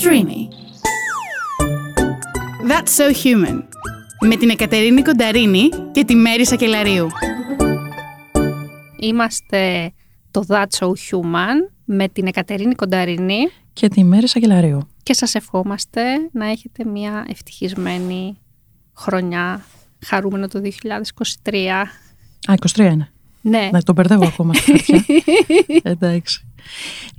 Streamy. That's so human. Με την Εκατερίνη Κονταρίνη και τη Μέρη Σακελαρίου. Είμαστε το That's So Human με την Εκατερίνη Κονταρίνη Και τη Μέρη Σακελαρίου. και σας ευχόμαστε να έχετε μια ευτυχισμένη χρονιά, χαρούμενο το 2023. Α, 23 είναι. Ναι, Να το μπερδεύω ακόμα στα χαρτιά. Εντάξει.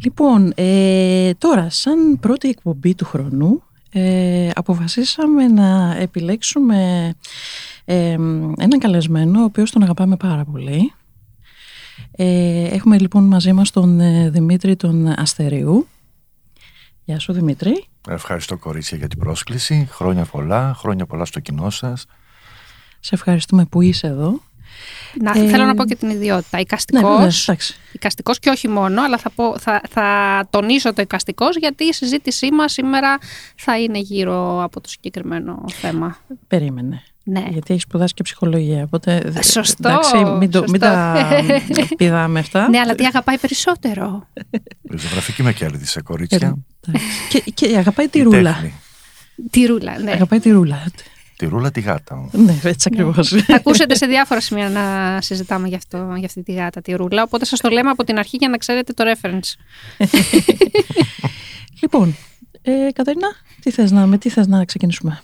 Λοιπόν, ε, τώρα, σαν πρώτη εκπομπή του χρόνου, ε, αποφασίσαμε να επιλέξουμε ε, έναν καλεσμένο, ο οποίος τον αγαπάμε πάρα πολύ. Ε, έχουμε λοιπόν μαζί μας τον ε, Δημήτρη τον Αστερίου. Γεια σου Δημήτρη. Ευχαριστώ κορίτσια για την πρόσκληση. Χρόνια πολλά, χρόνια πολλά στο κοινό σας. Σε ευχαριστούμε που είσαι εδώ. Να, ε, θέλω να πω και την ιδιότητα. Ναι, Οικαστικός, βέβαια, εντάξει. οικαστικός και όχι μόνο, αλλά θα, πω, θα, θα τονίσω το οικαστικός γιατί η συζήτησή μας σήμερα θα είναι γύρω από το συγκεκριμένο θέμα. Περίμενε. Ναι. Γιατί έχεις σπουδάσει και ψυχολογία. Οπότε, δε- Σωστό, Εντάξει, μην, το, μην σωστό. τα πηδάμε αυτά. Ναι, αλλά τι αγαπάει περισσότερο; Η ζωγραφική με κέρδισε κορίτσια. Εντάξει. και, και αγαπάει τη Η ρούλα. τέχνη. Τη ρούλα, ναι. Αγαπάει τη ρούλα. Τη ρούλα τη γάτα μου. Ναι, έτσι ακριβώς. Θα ακούσετε σε διάφορα σημεία να συζητάμε για, αυτό, για αυτή τη γάτα, τη ρούλα. Οπότε σας το λέμε από την αρχή για να ξέρετε το reference. λοιπόν, ε, Κατερίνα, τι θες να, με τι θες να ξεκινήσουμε;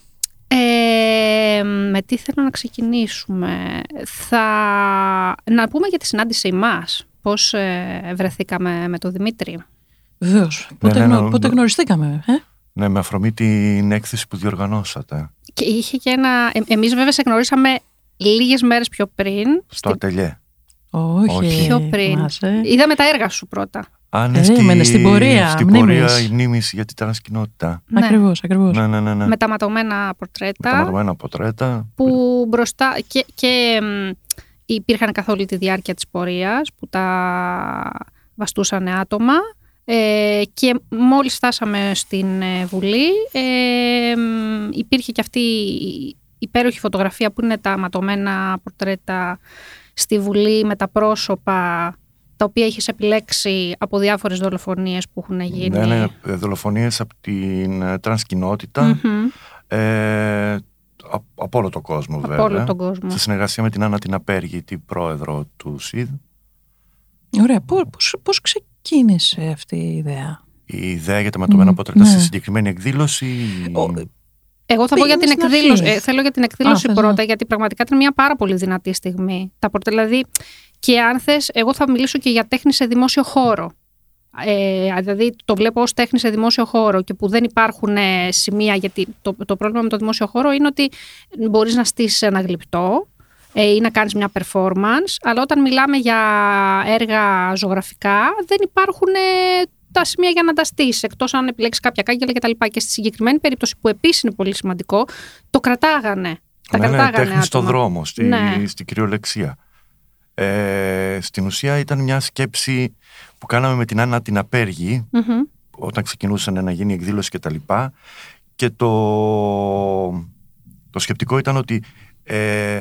Ε, με τι θέλω να ξεκινήσουμε; Θα... Να πούμε για τη συνάντησή μας. Πώς ε, βρεθήκαμε με τον Δημήτρη. Βεβαίως. Πότε, ναι, γνω- ναι, πότε ναι. γνωριστήκαμε, ε; Ναι, με αφορμή την έκθεση που διοργανώσατε Και είχε και ένα... Ε, εμείς βέβαια σε γνωρίσαμε λίγες μέρες πιο πριν. στο ατελιέ. Όχι. Όχι. Πιο πριν. θυμάσαι. Είδαμε τα έργα σου πρώτα. Α, ναι, Περίμενε, στην πορεία, Στην μνήμης. πορεία η μνήμης για την τρανσκηνότητα. Ναι. Ακριβώς, ακριβώς. Ναι, ναι, ναι. ναι. Με τα ματωμένα Με πορτρέτα. τα μαρμένα ποτρέτα. που μπροστά και, και μ, υπήρχαν καθ' όλη τη διάρκεια της πορείας που τα βαστούσαν άτομα ε, και μόλις φτάσαμε στην ε, Βουλή ε, μ, υπήρχε και αυτή η υπέροχη φωτογραφία που είναι τα ματωμένα πορτρέτα στη Βουλή με τα πρόσωπα τα οποία έχεις επιλέξει από διάφορες δολοφονίες που έχουν γίνει. Ναι, ναι, ε, δολοφονίες από την ε, τρανσκηνότητα. Μμμ, ε, από, από όλο τον κόσμο από βέβαια. όλο τον κόσμο. Σε συνεργασία με την Άννα την Απέργη, την πρόεδρο του ΣΥΔ. Ωραία. Πώς, πώς, πώς ξεκίνησε αυτή η ιδέα. Η ιδέα για τα ματωμένα Μμ, ποτρέτα ναι. στη συγκεκριμένη εκδήλωση. Ο- Εγώ θα πω για Πήγαινε την στην εκδήλωση. αρχή. Ε, θέλω για την εκδήλωση Α, θες πρώτα, να- γιατί πραγματικά ήταν μια πάρα πολύ δυνατή στιγμή. Τα πορτε- δηλαδή, και αν θες, εγώ θα μιλήσω και για τέχνη σε δημόσιο χώρο. Ε, δηλαδή, το βλέπω ως τέχνη σε δημόσιο χώρο και που δεν υπάρχουν ε, σημεία, γιατί το, το πρόβλημα με το δημόσιο χώρο είναι ότι μπορείς να στήσεις ένα γλυπτό ε, ή να κάνεις μια performance, αλλά όταν μιλάμε για έργα ζωγραφικά δεν υπάρχουν ε, τα σημεία για να τα στήσεις, εκτός αν επιλέξεις κάποια κάγκελα κτλ. Και, και στη συγκεκριμένη περίπτωση που επίσης είναι πολύ σημαντικό, το κρατάγανε. Τα ναι, ναι, κρατάγανε τέχνη στο άτομα. δρόμο, στη, Ναι. στην κυριολεξία. Ε, στην ουσία ήταν μια σκέψη που κάναμε με την Άννα την Απέργη Μμμ. όταν ξεκινούσαν να γίνει η εκδήλωση και τα λοιπά και το, το σκεπτικό ήταν ότι ε,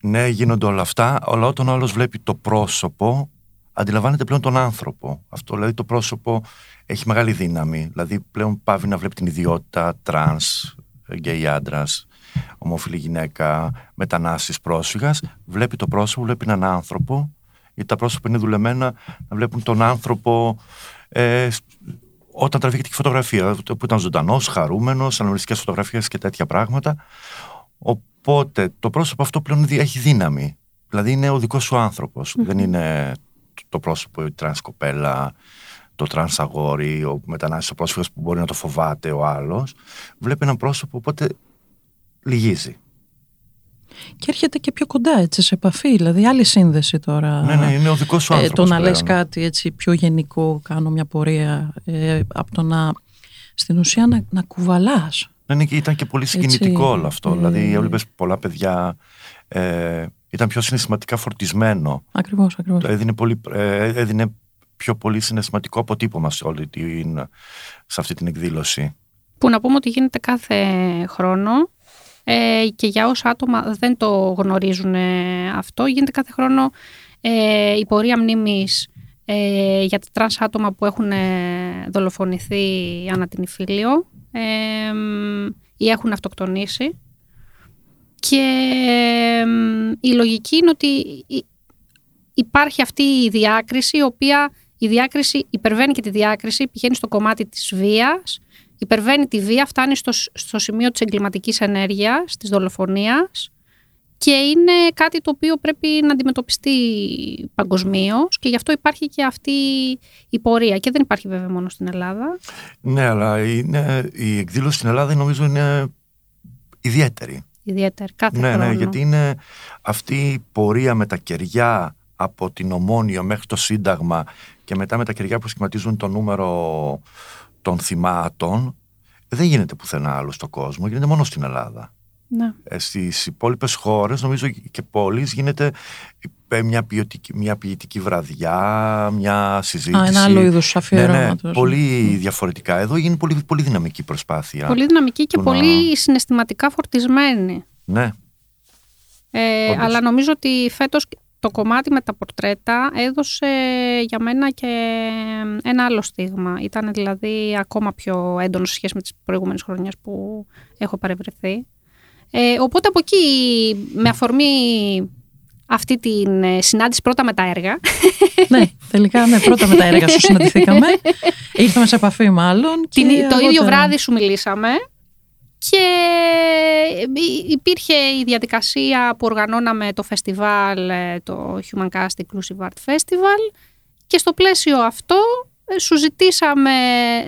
ναι γίνονται όλα αυτά αλλά όταν ο άλλος βλέπει το πρόσωπο αντιλαμβάνεται πλέον τον άνθρωπο. Αυτό δηλαδή το πρόσωπο έχει μεγάλη δύναμη. Δηλαδή πλέον παύει να βλέπει την ιδιότητα τρανς, γκέι άντρας ομοφυλόφιλη γυναίκα, μετανάστης πρόσφυγας. Βλέπει το πρόσωπο, βλέπει έναν άνθρωπο γιατί τα πρόσωπα είναι δουλεμένα να βλέπουν τον άνθρωπο ε, όταν τραβιέται και η φωτογραφία, που ήταν ζωντανός, χαρούμενος, αναμνηστικές φωτογραφίες και τέτοια πράγματα. Οπότε το πρόσωπο αυτό πλέον δι- έχει δύναμη. Δηλαδή είναι ο δικός σου άνθρωπος. Δεν είναι το- το πρόσωπο η τρανς κοπέλα, το τρανς αγόρι, ο μετανάστης ο πρόσφυγας που μπορεί να το φοβάται ο άλλος. Βλέπει ένα πρόσωπο, οπότε λυγίζει. Και έρχεται και πιο κοντά έτσι σε επαφή, δηλαδή άλλη σύνδεση τώρα. Ναι, ναι, είναι ο δικός σου Ε, άνθρωπος. το να λες κάτι έτσι πιο γενικό, κάνω μια πορεία, ε, από το να στην ουσία να, να κουβαλάς. Ναι, ναι, και ήταν και πολύ συγκινητικό Έτσι, όλο αυτό. ε, Δηλαδή, έβλεπες πολλά παιδιά. Ε, ήταν πιο συναισθηματικά φορτισμένο. Ακριβώς, ακριβώς. Έδινε, πολύ, ε, έδινε πιο πολύ συναισθηματικό αποτύπωμα σε, όλη την, σε αυτή την εκδήλωση. Που να πούμε ότι γίνεται κάθε χρόνο ε, και για όσα άτομα δεν το γνωρίζουν ε, αυτό, γίνεται κάθε χρόνο ε, η πορεία μνήμης ε, για τα τρανς άτομα που έχουν ε, δολοφονηθεί ανά την υφήλιο ε, ή έχουν αυτοκτονήσει. Και η λογική είναι ότι υπάρχει αυτή η διάκριση, η οποία η διάκριση υπερβαίνει και τη διάκριση, πηγαίνει στο κομμάτι της βίας, υπερβαίνει τη βία, φτάνει στο, στο σημείο της εγκληματικής ενέργειας, της δολοφονίας και είναι κάτι το οποίο πρέπει να αντιμετωπιστεί παγκοσμίως και γι' αυτό υπάρχει και αυτή η πορεία. Και δεν υπάρχει βέβαια μόνο στην Ελλάδα. Ναι, αλλά είναι, η εκδήλωση στην Ελλάδα νομίζω είναι ιδιαίτερη. Ιδιαίτερη, κάθε ναι, χρόνο. Ναι, γιατί είναι αυτή η πορεία με τα κεριά από την Ομόνιο μέχρι το Σύνταγμα και μετά με τα κεριά που σχηματίζουν το νούμερο των θυμάτων δεν γίνεται πουθενά άλλο στον κόσμο, γίνεται μόνο στην Ελλάδα. Ναι. Ε, στις υπόλοιπες χώρες νομίζω και πόλεις γίνεται ε, μια ποιητική, μια ποιητική βραδιά, μια συζήτηση. Α, ένα άλλο είδους αφιερώματος. Ναι, ναι, πολύ διαφορετικά. Εδώ γίνει πολύ, πολύ δυναμική προσπάθεια. Πολύ δυναμική και που πολύ να- συναισθηματικά φορτισμένη. Ναι, Ε, Όντως. αλλά νομίζω ότι φέτος το κομμάτι με τα πορτρέτα έδωσε για μένα και ένα άλλο στίγμα. Ήταν δηλαδή ακόμα πιο έντονο σε σχέση με τις προηγούμενες χρονιές που έχω παρευρεθεί. Ε, οπότε από εκεί, με αφορμή αυτή την ε, συνάντηση πρώτα με τα έργα, ναι, τελικά ναι, πρώτα με τα έργα σου συναντηθήκαμε. Ήρθαμε σε επαφή μάλλον. και την, το ίδιο αργότερα- βράδυ σου μιλήσαμε και υ- υπήρχε η διαδικασία που οργανώναμε το φεστιβάλ, ε, το Human Cast Inclusive Art Festival και στο πλαίσιο αυτό ε, σου ζητήσαμε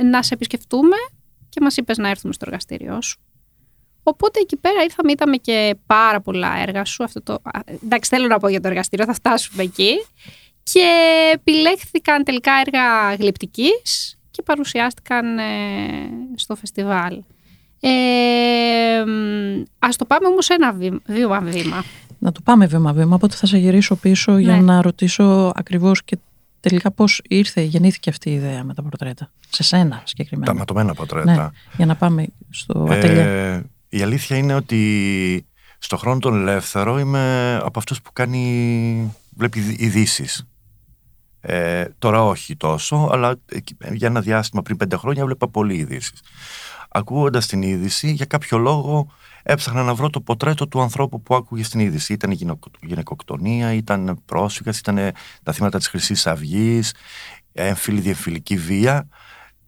να σε επισκεφτούμε και μας είπες να έρθουμε στο εργαστήριό σου. Οπότε εκεί πέρα ήρθαμε, είδαμε και πάρα πολλά έργα σου. Αυτό το, α, εντάξει, θέλω να πω για το εργαστήριο, θα φτάσουμε εκεί. Και επιλέχθηκαν τελικά έργα γλυπτικής και παρουσιάστηκαν ε, στο φεστιβάλ. Ε, μ, ας το πάμε όμως ένα βήμα- βήμα-βήμα. Να το πάμε βήμα-βήμα, οπότε θα σε γυρίσω πίσω για Ναι. να ρωτήσω ακριβώς και τελικά πώς ήρθε, γεννήθηκε αυτή η ιδέα με τα πορτρέτα. Σε σένα συγκεκριμένα. τα ματωμένα πορτρέτα. Ναι, για να πάμε στο ατελιέ. Ε, η αλήθεια είναι ότι στο χρόνο τον ελεύθερο είμαι από αυτούς που κάνει, βλέπει ειδήσεις. Ε, τώρα όχι τόσο, αλλά εκεί- για ένα διάστημα πριν πέντε χρόνια βλέπα πολύ ειδήσεις. Ακούγοντας την είδηση, για κάποιο λόγο έψαχνα να βρω το πορτρέτο του ανθρώπου που άκουγε στην είδηση. Ήταν γυναικο- γυναικοκτονία, ήταν πρόσφυγας, ήταν τα θύματα της χρυσής αυγής, έμφυλη διεμφυλική βία.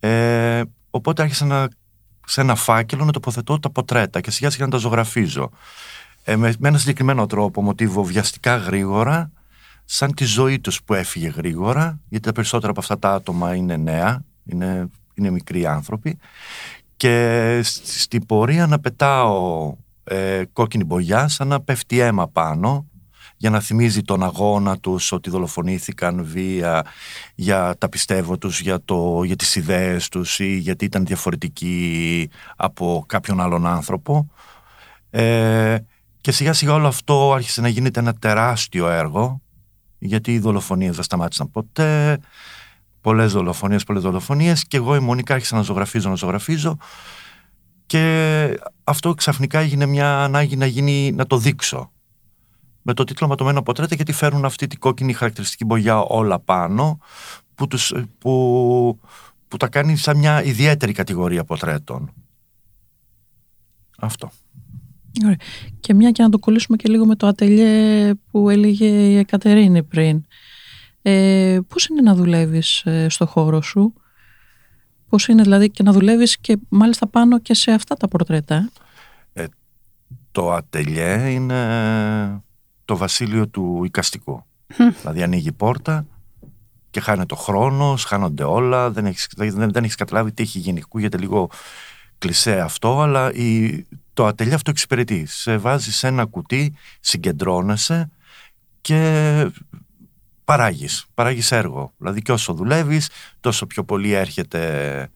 Ε, οπότε άρχισα να, σε ένα φάκελο να τοποθετώ τα πορτρέτα και σιγά σιγά να τα ζωγραφίζω. Ε, με, με ένα συγκεκριμένο τρόπο, μοτίβο βιαστικά γρήγορα, σαν τη ζωή τους που έφυγε γρήγορα, γιατί τα περισσότερα από αυτά τα άτομα είναι νέα, είναι, είναι μικροί άνθρωποι, και σ- στην πορεία να πετάω ε, κόκκινη μπογιά σαν να πέφτει αίμα πάνω για να θυμίζει τον αγώνα τους ότι δολοφονήθηκαν βία για τα πιστεύω τους, για, το, για τις ιδέες τους ή γιατί ήταν διαφορετικοί από κάποιον άλλον άνθρωπο. Ε, και σιγά σιγά όλο αυτό άρχισε να γίνεται ένα τεράστιο έργο γιατί οι δολοφονίες δεν σταμάτησαν ποτέ πολλές δολοφονίες, πολλές δολοφονίες και εγώ η Μονίκα άρχισα να ζωγραφίζω, να ζωγραφίζω και αυτό ξαφνικά έγινε μια ανάγκη να, γίνει, να το δείξω με το τίτλο Ματωμένο Πορτρέτα γιατί φέρουν αυτή την κόκκινη χαρακτηριστική μπογιά όλα πάνω που, τους, που, που τα κάνει σαν μια ιδιαίτερη κατηγορία πορτρέτων. Αυτό. Ωραία. Και μια και να το κολλήσουμε και λίγο με το ατελιέ που έλεγε η Εκατερίνη πριν. Ε, πώς είναι να δουλεύεις ε, στο χώρο σου, πώς είναι δηλαδή και να δουλεύεις και μάλιστα πάνω και σε αυτά τα πορτρέτα. ε; Το ατελιέ είναι το βασίλειο του οικαστικού. δηλαδή ανοίγει η πόρτα και χάνεται ο χρόνος, χάνονται όλα, δεν έχεις, δεν, δεν έχεις καταλάβει τι έχει γίνει. Ακούγεται λίγο κλισέ αυτό, αλλά η, το ατελιέ αυτό εξυπηρετεί. Σε βάζεις σε ένα κουτί, συγκεντρώνεσαι και παράγεις, παράγεις έργο. Δηλαδή και όσο δουλεύεις, τόσο πιο πολύ έρχεται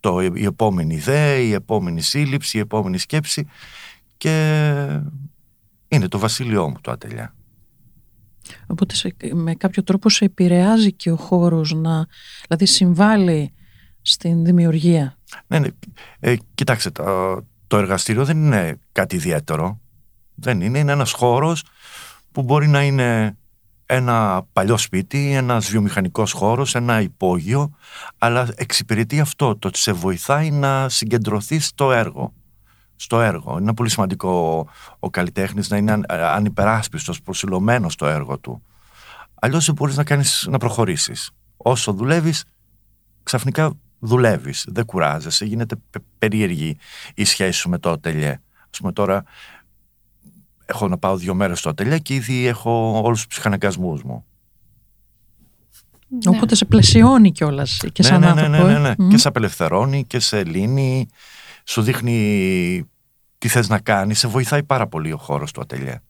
το, η επόμενη ιδέα, η επόμενη σύλληψη, η επόμενη σκέψη και είναι το βασίλειό μου το ατελιά. Οπότε σε, με κάποιο τρόπο σε επηρεάζει και ο χώρος να, δηλαδή συμβάλλει στην δημιουργία. Ναι, ναι. Ε, κοιτάξτε, το, το εργαστήριο δεν είναι κάτι ιδιαίτερο. Δεν είναι, είναι ένας χώρος που μπορεί να είναι ένα παλιό σπίτι, ένας βιομηχανικός χώρος, ένα υπόγειο, αλλά εξυπηρετεί αυτό, το ότι σε βοηθάει να συγκεντρωθείς στο έργο. Στο έργο. Είναι πολύ σημαντικό ο καλλιτέχνης να είναι ανυπεράσπιστος, προσιλωμένος στο έργο του. Αλλιώς δεν μπορείς να, κάνεις, να προχωρήσεις. Όσο δουλεύεις, ξαφνικά δουλεύεις, δεν κουράζεσαι, γίνεται περίεργη η σχέση σου με το ατελιέ. Ας πούμε τώρα έχω να πάω δύο μέρες στο ατελιέ και ήδη έχω όλους τους ψυχαναγκασμούς μου. Ναι. Οπότε σε πλαισιώνει κιόλας και ναι, σαν ναι, άνθρωπο. Ναι, ναι, ε. ναι, ναι. Και σε απελευθερώνει και σε λύνει, σου δείχνει τι θες να κάνεις, σε βοηθάει πάρα πολύ ο χώρος του ατελιέ.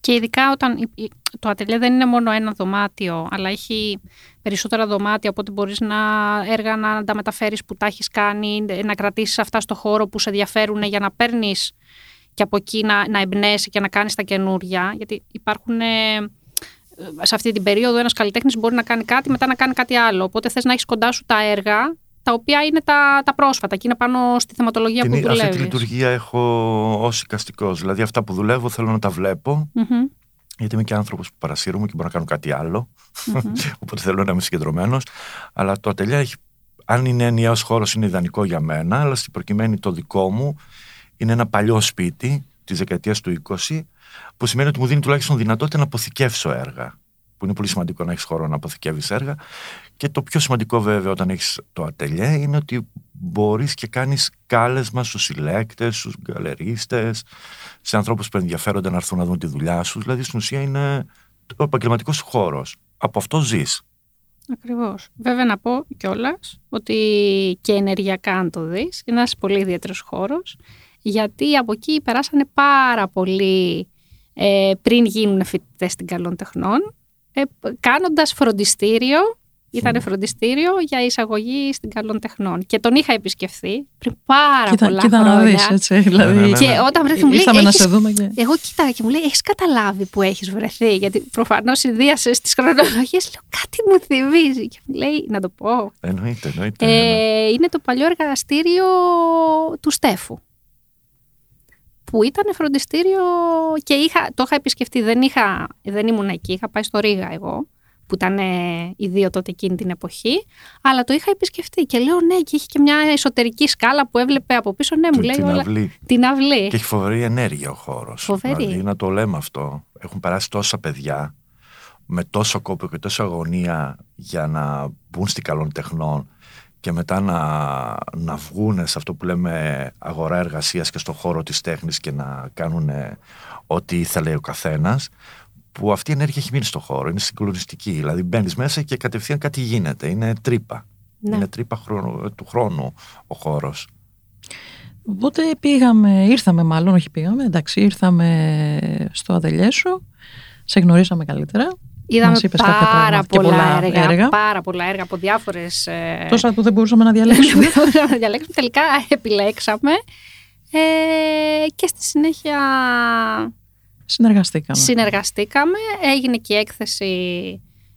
Και ειδικά όταν το ατελιέ δεν είναι μόνο ένα δωμάτιο, αλλά έχει περισσότερα δωμάτια, οπότε μπορείς να έργα να τα μεταφέρεις που τα έχεις κάνει, να κρατήσεις αυτά στο χώρο που σε ενδιαφέρουν για να παίρνεις και από εκεί να, να εμπνέεσαι και να κάνεις τα καινούρια. Γιατί υπάρχουν ε, σε αυτή την περίοδο ένας καλλιτέχνης μπορεί να κάνει κάτι, μετά να κάνει κάτι άλλο. Οπότε θες να έχεις κοντά σου τα έργα, τα οποία είναι τα, τα πρόσφατα και είναι πάνω στη θεματολογία Την, που δουλεύεις. Αυτή τη λειτουργία έχω ως οικαστικός. Δηλαδή αυτά που δουλεύω θέλω να τα βλέπω. Mm-hmm. Γιατί είμαι και άνθρωπος που παρασύρομαι και μπορώ να κάνω κάτι άλλο. Mm-hmm. Οπότε θέλω να είμαι συγκεντρωμένος. Αλλά το ατελιά έχει, αν είναι ενιαίος χώρος, είναι ιδανικό για μένα. Αλλά στην προκειμένη το δικό μου είναι ένα παλιό σπίτι της δεκαετίας του 20, που σημαίνει ότι μου δίνει τουλάχιστον δυνατότητα να αποθηκεύσω έργα. Που είναι πολύ σημαντικό να έχεις χώρο να αποθηκεύεις έργα. Και το πιο σημαντικό, βέβαια, όταν έχεις το ατελιέ, είναι ότι μπορείς και κάνεις κάλεσμα στους συλλέκτες, στους γκαλερίστες, σε ανθρώπους που ενδιαφέρονται να έρθουν να δουν τη δουλειά σου. Δηλαδή, στην ουσία είναι ο επαγγελματικός σου χώρος. Από αυτό ζεις. Ακριβώς. Βέβαια, να πω κιόλας ότι και ενεργειακά, αν το δεις, είναι ένας πολύ ιδιαίτερος χώρος γιατί από εκεί περάσανε πάρα πολλοί ε, πριν γίνουν φοιτητές στην καλών τεχνών, ε, κάνοντας φροντιστήριο, ήταν φροντιστήριο για εισαγωγή στην καλών τεχνών. Και τον είχα επισκεφθεί πριν πάρα κοίτα, πολλά κοίτα χρόνια. Να δεις, έτσι, δηλαδή, Ναι, ναι, ναι. Και όταν βρέθηκε μου λέει, Ήρθαμε να έχεις... σε δούμε και... εγώ κοίταγα και μου λέει, έχεις καταλάβει που έχεις βρεθεί, γιατί προφανώς συνδύασες τις χρονολογίες, λέω κάτι μου θυμίζει. Και μου λέει, να το πω. Εννοείται, εννοείται. Ε, είναι το παλιό εργαστήριο του Στέφου που ήταν φροντιστήριο και είχα, το είχα επισκεφτεί, δεν, είχα, δεν ήμουν εκεί, είχα πάει στο Ρήγα εγώ, που ήταν οι δύο τότε εκείνη την εποχή, αλλά το είχα επισκεφτεί και λέω ναι και έχει και μια εσωτερική σκάλα που έβλεπε από πίσω, ναι μου λέει την όλα. Αυλή. Την αυλή. Και έχει φοβερή ενέργεια ο χώρος. Φοβερή. Δηλαδή να το λέμε αυτό. Έχουν περάσει τόσα παιδιά με τόσο κόπο και τόσο αγωνία για να μπουν στην καλών τεχνών και μετά να, να βγουν σε αυτό που λέμε αγορά εργασίας και στο χώρο της τέχνης και να κάνουν ό,τι ήθελε ο καθένας που αυτή η ενέργεια έχει μείνει στο χώρο, είναι συγκλονιστική. Δηλαδή μπαίνεις μέσα και κατευθείαν κάτι γίνεται, είναι τρύπα. Ναι. Είναι τρύπα χρόνου, του χρόνου ο χώρος. Οπότε πήγαμε, ήρθαμε μάλλον, όχι πήγαμε, εντάξει, ήρθαμε στο ατελιέ σου, σε γνωρίσαμε καλύτερα. Είδαμε Μας είπες κάποια πάρα πράγματα και πολλά, πολλά έργα, έργα. πάρα πολλά έργα από διάφορες... Ε... Τόσα που δεν μπορούσαμε να διαλέξουμε. να διαλέξουμε. Τελικά επιλέξαμε ε, και στη συνέχεια Συνεργαστήκαμε. συνεργαστήκαμε. Έγινε και η έκθεση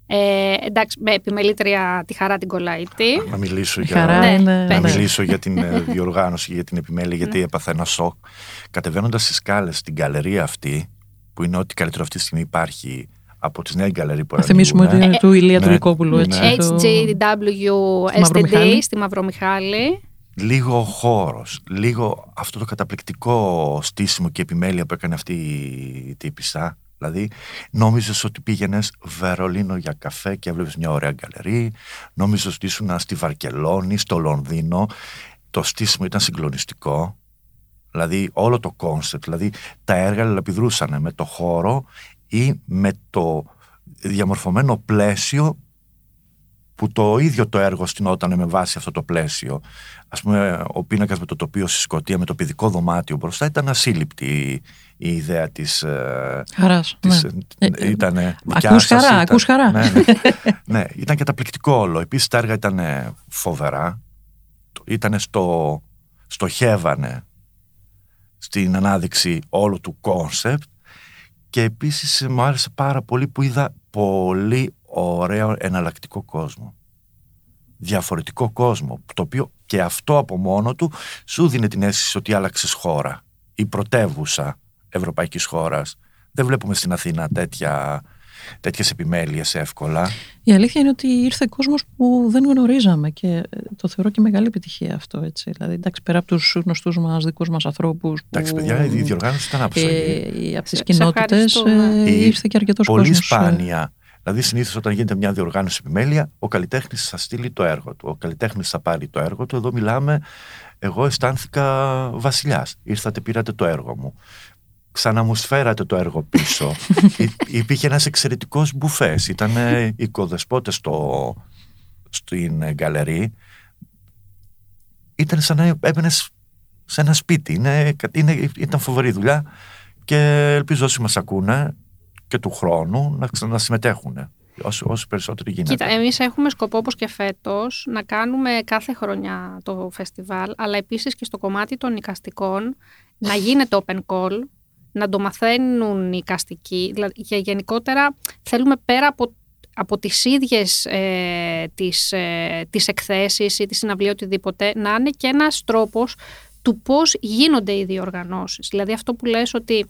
ε, εντάξει, με επιμελήτρια τη Χαρά την Κολαϊτή. Να μιλήσω Η για, χαρά Ναι, είναι... πες. να ναι. μιλήσω για την ε, διοργάνωση και για την επιμέλεια, γιατί έπαθα ένα σοκ. Κατεβαίνοντας στι σκάλες στην γκαλερία αυτή, που είναι ό,τι καλύτερο αυτή τη στιγμή υπάρχει από τις νέε γκαλερί που Να θυμίσουμε ότι ανοίγουνε. είναι του Ηλία ναι, Τουρικόπουλου, έτσι. ναι. το- HGW Στη Μαυρομιχάλη. STD στη Μαυρομιχάλη. Λίγο ο χώρος, λίγο αυτό το καταπληκτικό στήσιμο και επιμέλεια που έκανε αυτή η τύπισσα. Δηλαδή, νόμιζες ότι πήγαινες Βερολίνο για καφέ και έβλεπες μια ωραία γκαλερί. Νόμιζες ότι ήσουν στη Βαρκελόνη, στο Λονδίνο. Το στήσιμο ήταν συγκλονιστικό. Δηλαδή, όλο το concept, δηλαδή τα έργα αλληλεπιδρούσαν με το χώρο ή με το διαμορφωμένο πλαίσιο που το ίδιο το έργο στηνόταν με βάση αυτό το πλαίσιο. Ας πούμε, ο πίνακας με το τοπίο στη Σκωτία, με το παιδικό δωμάτιο μπροστά, ήταν ασύλληπτη η ιδέα της... ε, Χαράς, της ναι. ε, Ε, ε, ήτανε δικιά ακούς σας, χαρά, ήταν- ακούς χαρά. Ναι, ναι. ναι, ήταν καταπληκτικό όλο. Επίσης τα έργα ήταν φοβερά. Ήταν στο, στοχεύανε στην ανάδειξη όλου του concept και επίσης μου άρεσε πάρα πολύ που είδα πολύ ωραίο εναλλακτικό κόσμο. Διαφορετικό κόσμο, το οποίο και αυτό από μόνο του σου δίνει την αίσθηση ότι άλλαξες χώρα ή πρωτεύουσα ευρωπαϊκής χώρας. Δεν βλέπουμε στην Αθήνα τέτοια τέτοιες επιμέλειες εύκολα. Η αλήθεια είναι ότι ήρθε κόσμος που δεν γνωρίζαμε και ε, το θεωρώ και μεγάλη επιτυχία αυτό. Έτσι. Δηλαδή, εντάξει, πέρα από τους γνωστούς μας, δικούς μας ανθρώπους. Που... Εντάξει, παιδιά, η διοργάνωση ήταν άψογη. Ε, από τις κοινότητες ε, ήρθε και αρκετός Πολύ κόσμος. ε. σπάνια. Δηλαδή, συνήθως όταν γίνεται μια διοργάνωση επιμέλεια, ο καλλιτέχνης θα στείλει το έργο του. Ο καλλιτέχνης θα πάρει το έργο του. Εδώ μιλάμε, εγώ αισθάνθηκα βασιλιάς. Ήρθατε, πήρατε το έργο μου. Ξαναμουσφέρατε το έργο πίσω. Υ- Υπήρχε ένας εξαιρετικός μπουφές. Ήταν οικοδεσπότες στο, στην ε, γκαλερί. Ήταν σαν να έμπαινε σε ένα σπίτι. Είναι, είναι, ήταν φοβερή δουλειά και ελπίζω όσοι μας ακούνε και του χρόνου να, ξα- να συμμετέχουν. Όσοι, όσοι περισσότεροι γίνεται. Κοίτα, εμείς έχουμε σκοπό όπως και φέτος να κάνουμε κάθε χρονιά το φεστιβάλ, αλλά επίσης και στο κομμάτι των οικαστικών να γίνεται open call, να το μαθαίνουν οι οικαστικοί. Δηλαδή, και γενικότερα θέλουμε πέρα από, από τις ίδιες ε, τις, ε, τις εκθέσεις ή τη συναυλία οτιδήποτε, να είναι και ένας τρόπος του πώς γίνονται οι διοργανώσεις. Δηλαδή αυτό που λες ότι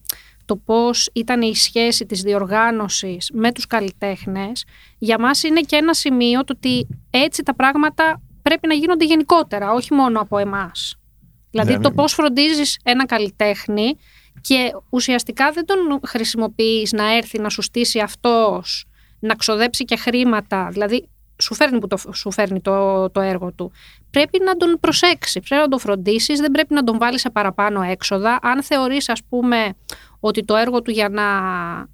το πώς ήταν η σχέση της διοργάνωσης με τους καλλιτέχνες, για μας είναι και ένα σημείο το ότι έτσι τα πράγματα πρέπει να γίνονται γενικότερα, όχι μόνο από εμάς. Δηλαδή Ναι, το ναι. πώς φροντίζεις ένα καλλιτέχνη και ουσιαστικά δεν τον χρησιμοποιείς να έρθει να σου στήσει αυτός, να ξοδέψει και χρήματα, δηλαδή σου φέρνει, που το, σου φέρνει το, το έργο του. Πρέπει να τον προσέξεις, πρέπει να τον φροντίσεις, δεν πρέπει να τον βάλεις σε παραπάνω έξοδα. Αν θεωρείς ας πούμε ότι το έργο του για να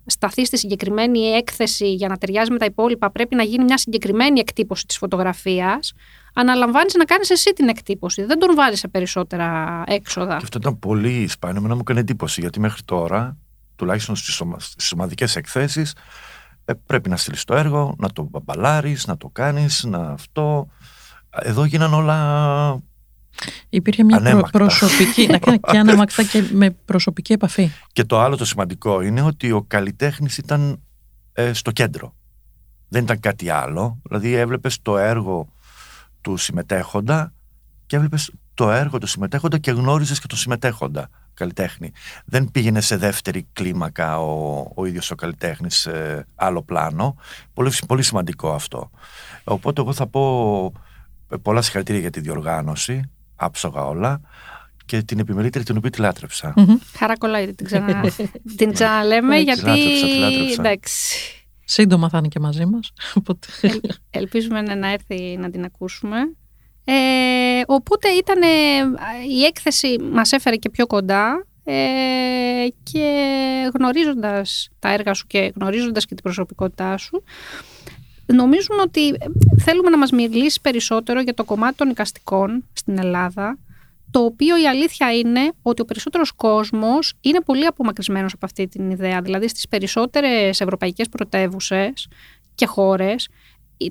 σταθεί στη συγκεκριμένη έκθεση, για να ταιριάζει με τα υπόλοιπα, πρέπει να γίνει μια συγκεκριμένη εκτύπωση της φωτογραφίας, αναλαμβάνεις να κάνεις εσύ την εκτύπωση. Δεν τον βάζεις σε περισσότερα έξοδα. Και αυτό ήταν πολύ σπάνιο. Εμένα μου έκανε εντύπωση γιατί μέχρι τώρα, τουλάχιστον στις σωμα... ομαδικές εκθέσεις, ε, πρέπει να στείλεις το έργο, να το μπαλάρεις, να το κάνεις, να αυτό. Εδώ γίνανε όλα. Υπήρχε μια προ- Ανέμακτα. προσωπική, να κάνει και ανέμακτα και με προσωπική επαφή. Και το άλλο το σημαντικό είναι ότι ο καλλιτέχνης ήταν ε, στο κέντρο. Δεν ήταν κάτι άλλο. Δηλαδή έβλεπες το έργο του συμμετέχοντα και έβλεπες το έργο του συμμετέχοντα και γνώριζες και τον συμμετέχοντα καλλιτέχνη. Δεν πήγαινε σε δεύτερη κλίμακα ο, ο ίδιος ο καλλιτέχνης σε άλλο πλάνο. Πολύ, πολύ σημαντικό αυτό. Οπότε εγώ θα πω ε, πολλά συγχαρητήρια για τη διοργάνωση, άψογα όλα και την επιμελήτρια την οποία τη λάτρεψα. Χαρά κολλάει, την, ξανα... την ξαναλέμε Τη γιατί. λάτρεψα, τη λάτρεψα. Εντάξει. Σύντομα θα είναι και μαζί μας. Οπότε... Ελπίζουμε να- να έρθει να την ακούσουμε. Ε, οπότε ήταν η έκθεση μας έφερε και πιο κοντά ε, και γνωρίζοντας τα έργα σου και γνωρίζοντας και την προσωπικότητά σου νομίζουμε ότι ε, θέλουμε να μας μιλήσει περισσότερο για το κομμάτι των οικαστικών στην Ελλάδα το οποίο η αλήθεια είναι ότι ο περισσότερος κόσμος είναι πολύ απομακρυσμένος από αυτή την ιδέα. Δηλαδή στις περισσότερες ευρωπαϊκές πρωτεύουσες και χώρες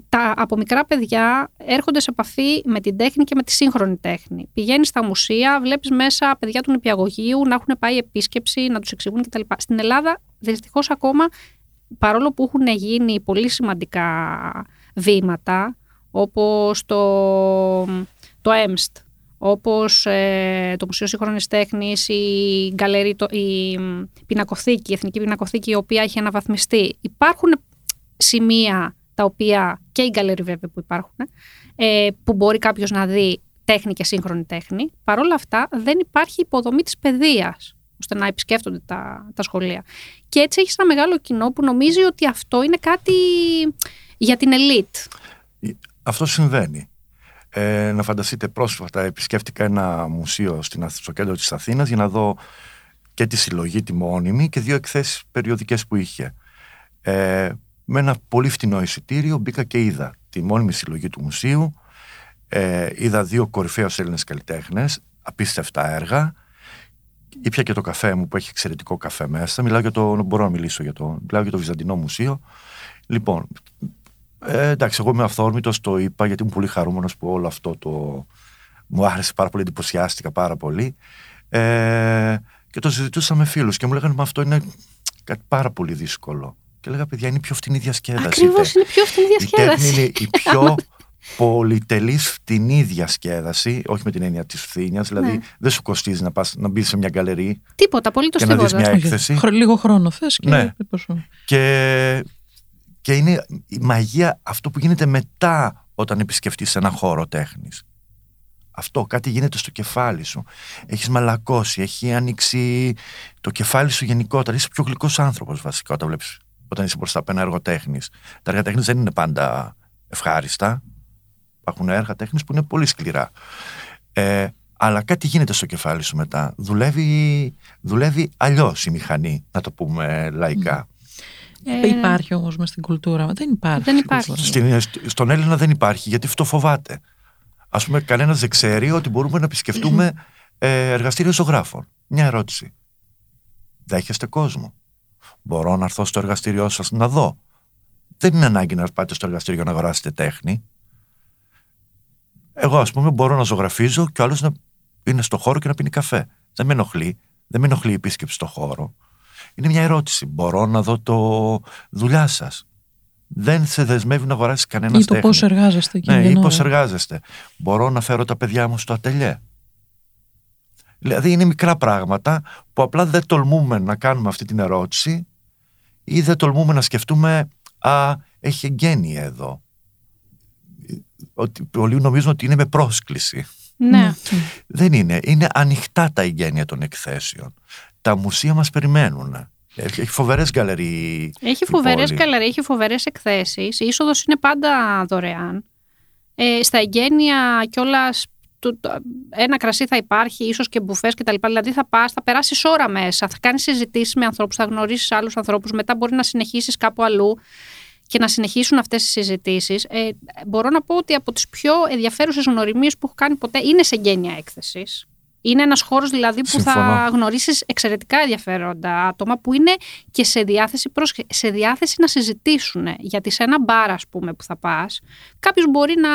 τα από μικρά παιδιά έρχονται σε επαφή με την τέχνη και με τη σύγχρονη τέχνη. Πηγαίνεις στα μουσεία, βλέπεις μέσα παιδιά του νηπιαγωγείου να έχουν πάει επίσκεψη, να τους εξηγούν κτλ. Στην Ελλάδα, δυστυχώς ακόμα, παρόλο που έχουν γίνει πολύ σημαντικά βήματα, όπως το, το ΕΜΣΤ, όπως ε, το Μουσείο Σύγχρονης Τέχνης, η, γκαλερί, το, η πινακοθήκη, η Εθνική Πινακοθήκη, η οποία έχει αναβαθμιστεί. Υπάρχουν σημεία τα οποία και οι γκαλερί βέβαια που υπάρχουν, ε, που μπορεί κάποιος να δει τέχνη και σύγχρονη τέχνη. Παρ' όλα αυτά δεν υπάρχει υποδομή της παιδείας ώστε να επισκέφτονται τα, τα σχολεία. Και έτσι έχεις ένα μεγάλο κοινό που νομίζει ότι αυτό είναι κάτι για την ελίτ. Αυτό συμβαίνει. Ε, να φανταστείτε πρόσφατα επισκέφτηκα ένα μουσείο στην, Αθ- στο κέντρο της Αθήνας για να δω και τη συλλογή τη μόνιμη και δύο εκθέσεις περιοδικές που είχε. Ε, με ένα πολύ φτηνό εισιτήριο μπήκα και είδα τη μόνιμη συλλογή του μουσείου, ε, είδα δύο κορυφαίους Έλληνες καλλιτέχνες, απίστευτα έργα, ήπια και το καφέ μου που έχει εξαιρετικό καφέ μέσα, μιλάω για το, μπορώ να μιλήσω για το, μιλάω για το Βυζαντινό Μουσείο. Λοιπόν, ε, εντάξει, εγώ είμαι αυθόρμητος, το είπα γιατί είμαι πολύ χαρούμενος που όλο αυτό το. Μου άρεσε πάρα πολύ, εντυπωσιάστηκα πάρα πολύ. Ε, και το συζητούσα με φίλους και μου λέγανε Μα αυτό είναι κάτι πάρα πολύ δύσκολο. Και λέγα, παιδιά, είναι η πιο φτηνή διασκέδαση. Ακριβώς Η τε- είναι πιο φτηνή Η τέχνη διασκέδαση. είναι η πιο πολυτελής φτηνή διασκέδαση, όχι με την έννοια της φθήνιας. Δηλαδή, Ναι. δεν σου κοστίζει να, πας, να μπεις σε μια γκαλερί Τίποτα, απολύτως και να δεις τίποτα. μια Όχι, έκθεση. χρο- Λίγο χρόνο θες και... Ναι. πόσο- Και και είναι η μαγεία αυτό που γίνεται μετά όταν επισκεφτείς ένα χώρο τέχνης. Αυτό, κάτι γίνεται στο κεφάλι σου. Έχεις μαλακώσει, έχει ανοίξει το κεφάλι σου γενικότερα. Είσαι πιο γλυκός άνθρωπος βασικά όταν, βλέπεις, όταν είσαι μπροστά από ένα έργο τέχνης. Τα έργα τέχνης δεν είναι πάντα ευχάριστα. Υπάρχουν έργα τέχνης που είναι πολύ σκληρά. Ε, αλλά κάτι γίνεται στο κεφάλι σου μετά. Δουλεύει, δουλεύει αλλιώς η μηχανή, να το πούμε λαϊκά. Ε, υπάρχει όμως μες στην κουλτούρα. Δεν υπάρχει. Δεν υπάρχει. Στην, στον Έλληνα δεν υπάρχει γιατί αυτό φοβάται. Α πούμε, κανένας δεν ξέρει ότι μπορούμε να επισκεφτούμε ε, εργαστήριο ζωγράφων. Μια ερώτηση. Δέχεστε κόσμο; Μπορώ να έρθω στο εργαστήριό σας να δω. Δεν είναι ανάγκη να πάτε στο εργαστήριο να αγοράσετε τέχνη. Εγώ, ας πούμε, μπορώ να ζωγραφίζω και ο άλλος να είναι στο χώρο και να πίνει καφέ. Δεν με ενοχλεί. Δεν με ενοχλεί η επίσκεψη στο χώρο. Είναι μια ερώτηση. Μπορώ να δω το δουλειά σας. Δεν σε δεσμεύει να αγοράσεις κανένα Ή το πώς εργάζεστε εκεί. Ναι, ή πώς εργάζεστε. Μπορώ να φέρω τα παιδιά μου στο ατελιέ. Δηλαδή είναι μικρά πράγματα που απλά δεν τολμούμε να κάνουμε αυτή την ερώτηση ή δεν τολμούμε να σκεφτούμε «Α, έχει εγγένεια εδώ». Ότι πολλοί νομίζουν ότι είναι με πρόσκληση. Ναι. Δεν είναι. Είναι ανοιχτά τα εγγένεια των εκθέσεων. Τα μουσεία μας περιμένουν. Έχει φοβερές γκαλερί. Έχει φοβερές γκαλερί, έχει φοβερές εκθέσεις. Η είσοδος είναι πάντα δωρεάν. Ε, στα εγγένεια κιόλας ένα κρασί θα υπάρχει, ίσως και μπουφές κτλ. Δηλαδή θα πας, θα περάσεις ώρα μέσα, θα κάνεις συζητήσεις με ανθρώπους, θα γνωρίσεις άλλους ανθρώπους, μετά μπορεί να συνεχίσεις κάπου αλλού και να συνεχίσουν αυτές τις συζητήσεις. Ε, μπορώ να πω ότι από τις πιο ενδιαφέρουσες γνωριμίες που έχω κάνει ποτέ είναι σε εγγένεια έκθεσης. Είναι ένας χώρος δηλαδή που θα γνωρίσεις εξαιρετικά ενδιαφέροντα άτομα που είναι και σε διάθεση, σε διάθεση να συζητήσουν. Γιατί σε ένα μπαρ, ας πούμε, που θα πας, κάποιος μπορεί να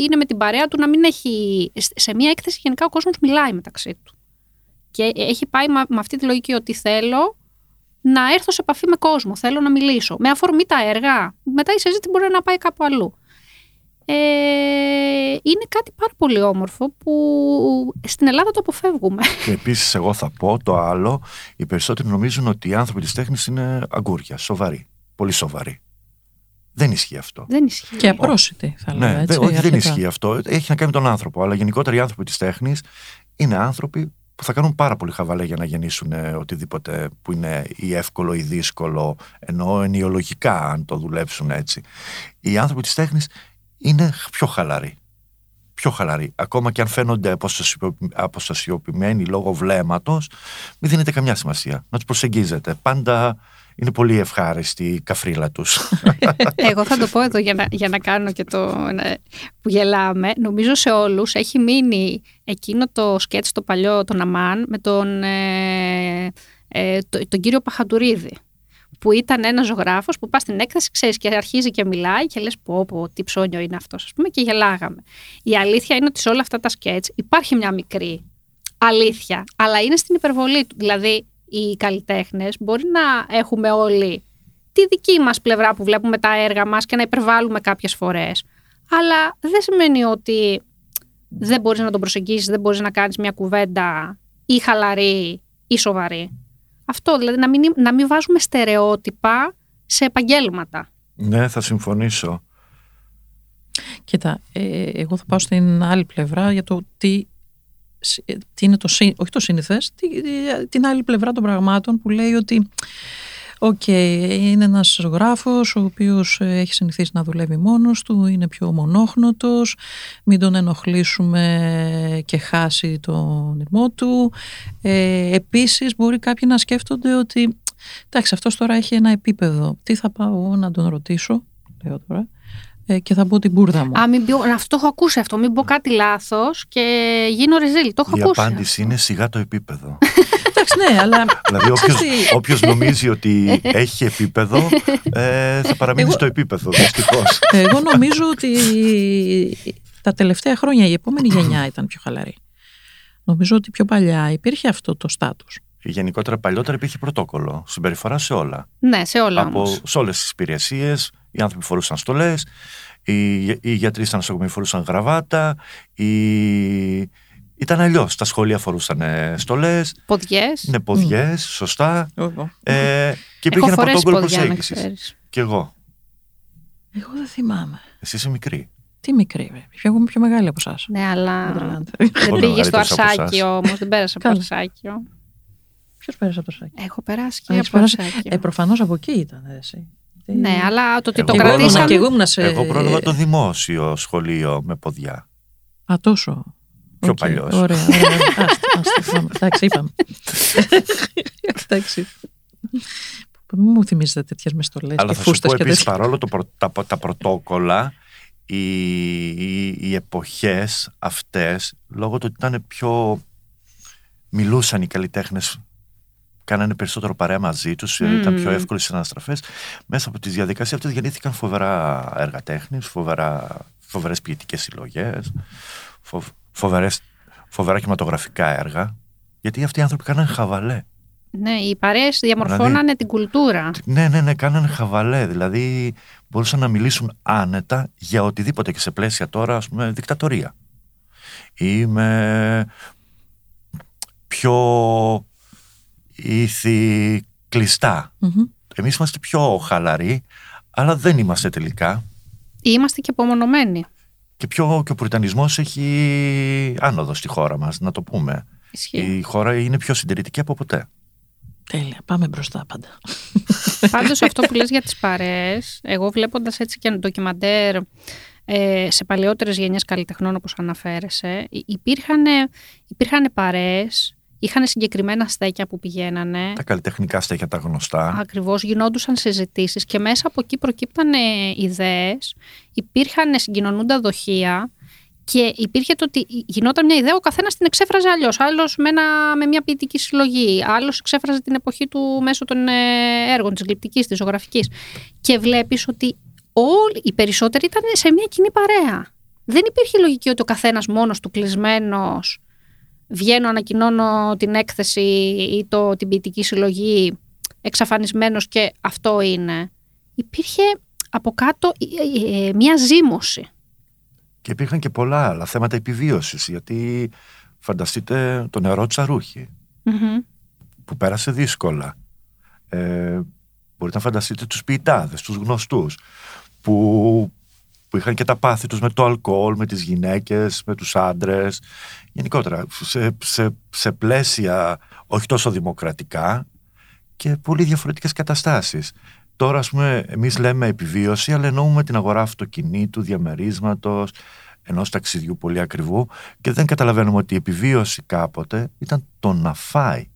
είναι με την παρέα του να μην έχει. Σε μια έκθεση γενικά ο κόσμος μιλάει μεταξύ του. Και έχει πάει με αυτή τη λογική ότι θέλω να έρθω σε επαφή με κόσμο, θέλω να μιλήσω. Με αφορμή τα έργα, μετά η συζήτηση μπορεί να πάει κάπου αλλού ε, είναι κάτι πάρα πολύ όμορφο που στην Ελλάδα το αποφεύγουμε. Και επίσης εγώ θα πω το άλλο, οι περισσότεροι νομίζουν ότι οι άνθρωποι της τέχνης είναι αγκούρια, σοβαροί, πολύ σοβαροί. Δεν ισχύει αυτό. Δεν ισχύει. Και απρόσιτοι, θα ναι, λέγαμε. Έτσι, όχι, δεν ισχύει αυτό. Έχει να κάνει με τον άνθρωπο. Αλλά γενικότερα οι άνθρωποι της τέχνης είναι άνθρωποι που θα κάνουν πάρα πολύ χαβαλέ για να γεννήσουν οτιδήποτε που είναι ή εύκολο ή δύσκολο, ενώ ενοιολογικά, αν το δουλέψουν έτσι. Οι άνθρωποι της τέχνης είναι πιο χαλαροί. Πιο χαλαροί. Ακόμα και αν φαίνονται αποστασιοποιημένοι λόγω βλέμματος, μην δίνετε καμιά σημασία. Να τους προσεγγίζετε. Πάντα είναι πολύ ευχάριστη η καφρίλα τους. Εγώ θα το πω εδώ για να, για να κάνω και το που γελάμε. Νομίζω σε όλους έχει μείνει εκείνο το σκέτς το παλιό, τον Αμάν, με τον, ε, ε, τον κύριο Παχαντουρίδη που ήταν ένας ζωγράφος που πας στην έκθεση, ξέρεις και αρχίζει και μιλάει και λες: Πω, πω, τι ψώνιο είναι αυτός, ας πούμε, και γελάγαμε. Η αλήθεια είναι ότι σε όλα αυτά τα σκέτς υπάρχει μια μικρή αλήθεια, αλλά είναι στην υπερβολή του. Δηλαδή, οι καλλιτέχνες μπορεί να έχουμε όλοι τη δική μας πλευρά που βλέπουμε τα έργα μας και να υπερβάλλουμε κάποιες φορές. Αλλά δεν σημαίνει ότι δεν μπορείς να τον προσεγγίσεις, δεν μπορείς να κάνεις μια κουβέντα ή χαλαρή ή σοβαρή. Αυτό, δηλαδή να μην, να μην βάζουμε στερεότυπα σε επαγγέλματα. Ναι, θα συμφωνήσω. Κοίτα, ε, εγώ θα πάω στην άλλη πλευρά για το τι, τι είναι το, όχι το σύνηθες, την άλλη πλευρά των πραγμάτων που λέει ότι Οκ, είναι ένας ζωγράφος ο οποίος ε, έχει συνηθίσει να δουλεύει μόνος του, είναι πιο μονόχνοτος, μην τον ενοχλήσουμε και χάσει τον ειρμό του. Ε, επίσης μπορεί κάποιοι να σκέφτονται ότι εντάξει αυτός τώρα έχει ένα επίπεδο, τι θα πάω εγώ να τον ρωτήσω, λέω τώρα, ε, και θα πω την μπούρδα μου. Α, μην πω, αυτό το έχω ακούσει αυτό. Μην πω κάτι λάθος και γίνω ρεζίλ. Το έχω Η ακούσει. Η απάντηση είναι σιγά το επίπεδο. Εντάξει, ναι, αλλά. Δηλαδή, όποιο νομίζει ότι έχει επίπεδο, ε, θα παραμείνει στο επίπεδο, δυστυχώς. Εγώ νομίζω ότι τα τελευταία χρόνια η επόμενη γενιά ήταν πιο χαλαρή. Νομίζω ότι πιο παλιά υπήρχε αυτό το στάτους. Γενικότερα παλιότερα υπήρχε πρωτόκολλο, συμπεριφορά σε όλα. Ναι, σε όλα Από, όμως. Σε όλες τις υπηρεσίες, οι άνθρωποι φορούσαν στολές, οι, οι γιατροί στα νοσοκομεία φορούσαν γραβάτα, οι... ήταν αλλιώς. Τα σχολεία φορούσαν στολές. Ποδιές. Ναι, ποδιές, σωστά. Ε, και υπήρχε ένα πρωτόκολλο προσέγγισης. Κι εγώ. Εγώ δεν θυμάμαι. Εσύ είσαι μικρή. Τι μικρή, βέβαια. Εγώ είμαι πιο μεγάλη από εσάς. Ναι, αλλά δεν Πολύ πήγε στο μεγαλύτερος από Αρσάκιο εσάς. όμως, δεν πέρασε από το Καλά. Αρσάκιο. Ποιος πέρασε από το σάκι. Έχω περάσει και Α, από έχεις το περάσει. Αρσάκιο. Ε, Προφανώς από εκεί ήταν. ε, Εσύ. Ναι, αλλά το ότι Εγώ το Και εγώ ήμουνα- κρατήσαν. και εγώ ήμουνα σε. Εγώ πρόλαβα το δημόσιο σχολείο με ποδιά. Α, τόσο. Πιο Οκ, παλιός. Ωραία, ωραία. Άστα, άστα, πάμε. Εντάξει, είπαμε. Εντάξει. Μην μου θυμίζετε τέτοιες μεστολέ Αλλά και θα σου φούστε πω και επίσης, τέτοια. παρόλο το, προ- τα, τα πρωτόκολλα, οι, οι, οι εποχές αυτές, λόγω του ότι ήταν πιο... Μιλούσαν οι καλλιτέχνες, κάνανε περισσότερο παρέα μαζί τους, Μμμ. ήταν πιο εύκολες οι αναστραφές. Μέσα από τις διαδικασίες αυτές γεννήθηκαν φοβερά έργα τέχνης, φοβερά, φοβερές ποιητικές συλλογές, φο, φοβερές, φοβερά κινηματογραφικά έργα. Γιατί αυτοί οι άνθρωποι κάνανε χαβαλέ. Ναι, οι παρέες διαμορφώνανε Δηλαδή- την κουλτούρα. Ναι, ναι, ναι, κάνανε χαβαλέ. Δηλαδή μπορούσαν να μιλήσουν άνετα για οτιδήποτε και σε πλαίσια τώρα, ας πούμε, δικτατορία. Ή με πιο ήθη κλειστά. Μμμ. Εμείς είμαστε πιο χαλαροί, αλλά δεν είμαστε τελικά. Είμαστε και απομονωμένοι. Και, πιο, και ο πουριτανισμός έχει άνοδο στη χώρα μας, να το πούμε. Ισχύει. Η χώρα είναι πιο συντηρητική από ποτέ. Τέλεια, πάμε μπροστά πάντα. Πάντως αυτό που λες για τις παρέες, εγώ βλέποντας έτσι και ντοκιμαντέρ ε, σε παλαιότερες γενιές καλλιτεχνών όπως αναφέρεσαι, υ- υπήρχαν, υπήρχαν παρέες, είχαν συγκεκριμένα στέκια που πηγαίνανε, Τα καλλιτεχνικά στέκια τα γνωστά. Ακριβώς γινόντουσαν συζητήσεις και μέσα από εκεί προκύπταν ιδέες, υπήρχαν συγκοινωνούντα δοχεία και υπήρχε το ότι γινόταν μια ιδέα, ο καθένας την εξέφραζε αλλιώς. Άλλος με, ένα- με μια ποιητική συλλογή, άλλος εξέφραζε την εποχή του μέσω των ε, έργων, της γλυπτικής, της ζωγραφικής. Και βλέπεις ότι όλοι οι περισσότεροι ήταν σε μια κοινή παρέα. Δεν υπήρχε λογική ότι ο καθένας μόνος του κλεισμένος βγαίνω, ανακοινώνω την έκθεση ή το, την ποιητική συλλογή εξαφανισμένος και αυτό είναι. Υπήρχε από κάτω ε, ε, ε, μια ζήμωση. Και υπήρχαν και πολλά άλλα θέματα επιβίωσης, γιατί φανταστείτε το νερό τσαρούχι, Μμμ. που πέρασε δύσκολα. Ε, μπορείτε να φανταστείτε τους ποιητάδες, τους γνωστούς, που, που είχαν και τα πάθη τους με το αλκοόλ, με τις γυναίκες, με τους άντρες. Γενικότερα, σε, σε, σε πλαίσια όχι τόσο δημοκρατικά και πολύ διαφορετικές καταστάσεις. Τώρα, ας πούμε, εμείς λέμε επιβίωση, αλλά εννοούμε την αγορά αυτοκινήτου, διαμερίσματος, ενός ταξιδιού πολύ ακριβού και δεν καταλαβαίνουμε ότι η επιβίωση κάποτε ήταν το να φάει,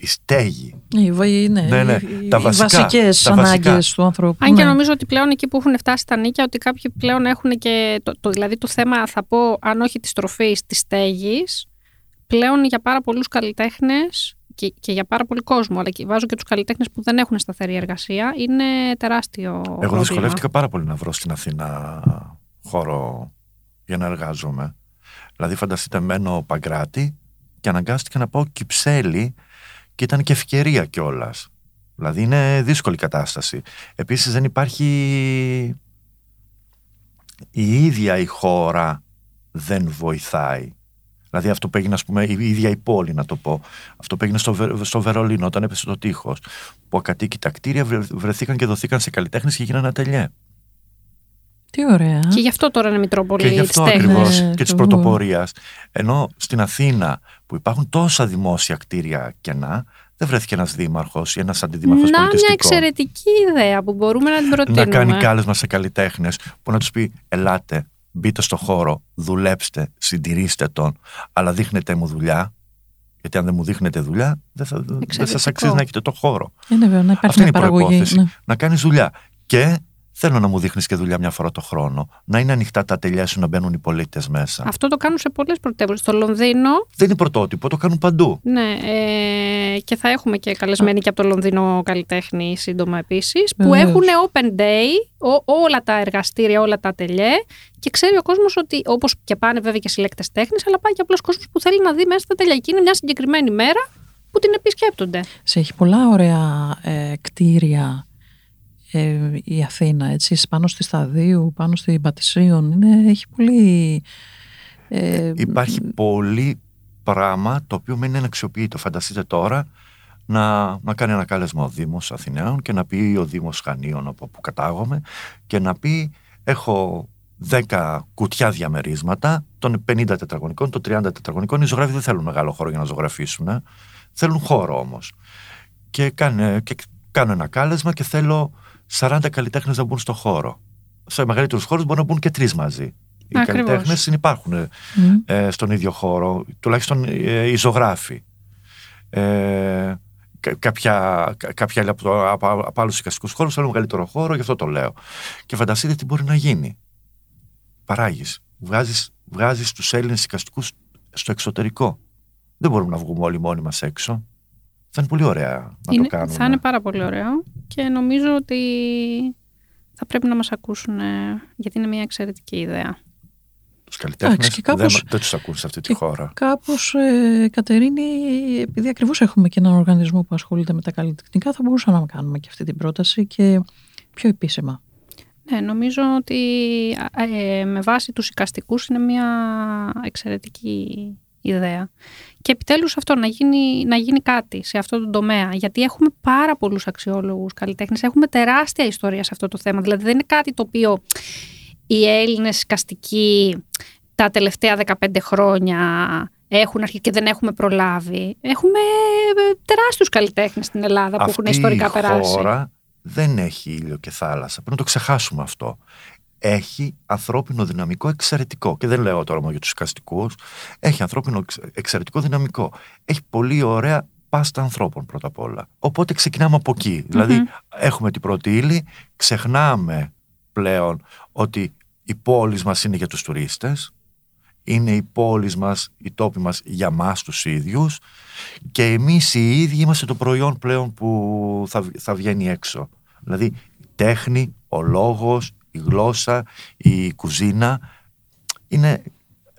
τη στέγη. Οι, βα- ναι, Ναι, ναι, οι- τα οι βασικά, βασικές τα βασικά. ανάγκες του ανθρώπου. Αν και ναι. νομίζω ότι πλέον εκεί που έχουν φτάσει τα νίκια, ότι κάποιοι πλέον έχουν και. Το, το, δηλαδή το θέμα, θα πω, αν όχι της τροφής, της στέγης, πλέον για πάρα πολλούς καλλιτέχνες και, και για πάρα πολύ κόσμο, αλλά και βάζω και τους καλλιτέχνες που δεν έχουν σταθερή εργασία, είναι τεράστιο. Εγώ πρόβλημα. δυσκολεύτηκα πάρα πολύ να βρω στην Αθήνα χώρο για να εργάζομαι. Δηλαδή, φανταστείτε, μένω Παγκράτη και αναγκάστηκα να πάω Κυψέλη και ήταν και ευκαιρία κιόλας. Δηλαδή, είναι δύσκολη κατάσταση. Επίσης, δεν υπάρχει η ίδια η χώρα δεν βοηθάει. Δηλαδή αυτό που έγινε, ας πούμε, η ίδια η πόλη, να το πω. Αυτό που έγινε στο, Βε- στο Βερολίνο όταν έπεσε το τείχος. Που ακατοίκητα κτίρια βρε- βρεθήκαν και δοθήκαν σε καλλιτέχνες και γίνανε ατελιέ. Τι ωραία. Και γι' αυτό τώρα είναι Μητρόπολη Και γι' της αυτό τέχνης. ακριβώς Ναι, και της το πρωτοπορίας. Ενώ στην Αθήνα που υπάρχουν τόσα δημόσια κτίρια κενά, δεν βρέθηκε ένας δήμαρχος ή ένας αντιδήμαρχος Να μια πολιτιστικό. εξαιρετική ιδέα που μπορούμε να την προτείνουμε. να κάνει κάλεσμα σε καλλιτέχνες που να τους πει: Ελάτε, μπείτε στο χώρο, δουλέψτε, συντηρήστε τον, αλλά δείχνετε μου δουλειά. Γιατί αν δεν μου δείχνετε δουλειά, δεν, θα, δεν Εξαιρετικό. σας αξίζει να έχετε το χώρο. Είναι βέβαια να υπάρχει Αυτή είναι μια η παραγωγή. προπόθεση. ναι. Να κάνεις δουλειά. Και θέλω να μου δείχνεις και δουλειά μια φορά το χρόνο. Να είναι ανοιχτά τα ατελιά σου να μπαίνουν οι πολίτες μέσα. Αυτό το κάνουν σε πολλές πρωτεύουσες. Στο Λονδίνο Δεν είναι πρωτότυπο, το κάνουν παντού. Ναι, ε, και θα έχουμε και καλεσμένοι και από το Λονδίνο καλλιτέχνη σύντομα επίσης, που Βεβαίως. έχουν open day, ο- όλα τα εργαστήρια, όλα τα ατελιέ και ξέρει ο κόσμος ότι, όπως και πάνε βέβαια και συλλέκτες τέχνης, αλλά πάει και απλός κόσμος που θέλει να δει μέσα στα ατελιά. Και είναι μια συγκεκριμένη μέρα που την επισκέπτονται. Σε έχει πολλά ωραία ε, κτίρια ε, η Αθήνα, έτσι, πάνω στη Σταδίου, πάνω στην Πατησίων. Είναι, έχει πολύ... Ε, Υπάρχει πολύ πράγμα το οποίο μένει αναξιοποιητό. Φανταστείτε τώρα να, να κάνει ένα κάλεσμα ο Δήμος Αθηναίων και να πει ο Δήμος Χανίων από που κατάγομαι και να πει έχω 10 κουτιά διαμερίσματα των 50 τετραγωνικών, των 30 τετραγωνικών. Οι ζωγράφοι δεν θέλουν μεγάλο χώρο για να ζωγραφίσουν. Ε. Θέλουν χώρο όμως. Και, κάνε, και κάνω ένα κάλεσμα και θέλω 40 καλλιτέχνες να μπουν στο χώρο. Σε μεγαλύτερους χώρους μπορεί να μπουν και τρεις μαζί. Οι καλλιτέχνες υπάρχουν ε, στον ίδιο χώρο, τουλάχιστον ε, οι ζωγράφοι. Ε, κάποια, κάποια άλλοι από, από, από άλλους οικαστικού χώρους θέλουν μεγαλύτερο χώρο, γι' αυτό το λέω. Και φανταστείτε τι μπορεί να γίνει. Παράγεις. Βγάζεις βγάζεις τους Έλληνες οικαστικού στο εξωτερικό. Δεν μπορούμε να βγούμε όλοι μόνοι μας έξω. Θα είναι πολύ ωραία να το κάνουμε. Θα είναι πάρα πολύ ωραίο και νομίζω ότι θα πρέπει να μας ακούσουν γιατί είναι μια εξαιρετική ιδέα. Τους καλλιτέχνες κάπως, δεν, τους ακούν σε αυτή τη χώρα. Κάπως, ε, Κατερίνη, επειδή ακριβώς έχουμε και έναν οργανισμό που ασχολείται με τα καλλιτεχνικά, θα μπορούσαμε να κάνουμε και αυτή την πρόταση και πιο επίσημα. Ναι, νομίζω ότι ε, με βάση τους οικαστικούς είναι μια εξαιρετική ιδέα. Και επιτέλους αυτό, να γίνει, να γίνει κάτι σε αυτό το τομέα. Γιατί έχουμε πάρα πολλούς αξιόλογους καλλιτέχνες, έχουμε τεράστια ιστορία σε αυτό το θέμα. Δηλαδή δεν είναι κάτι το οποίο οι Έλληνες καστικοί τα τελευταία 15 χρόνια έχουν αρχίσει και δεν έχουμε προλάβει. Έχουμε ε, τεράστιους καλλιτέχνες στην Ελλάδα που έχουν ιστορικά η περάσει. χώρα δεν έχει ήλιο και θάλασσα. Πρέπει να το ξεχάσουμε αυτό έχει ανθρώπινο δυναμικό εξαιρετικό. Και δεν λέω τώρα μόνο για τους οικαστικού. Έχει ανθρώπινο εξαιρετικό δυναμικό. Έχει πολύ ωραία πάστα ανθρώπων πρώτα απ' όλα. Οπότε ξεκινάμε από Δηλαδή, έχουμε την πρώτη ύλη, ξεχνάμε πλέον ότι η πόλη μας είναι για τους τουρίστες. Είναι η πόλη μας, η τόπη μας για μας τους ίδιους. Και εμείς οι ίδιοι είμαστε το προϊόν πλέον που θα, θα βγαίνει έξω. Δηλαδή, η τέχνη, ο λόγος, η γλώσσα, η κουζίνα. Είναι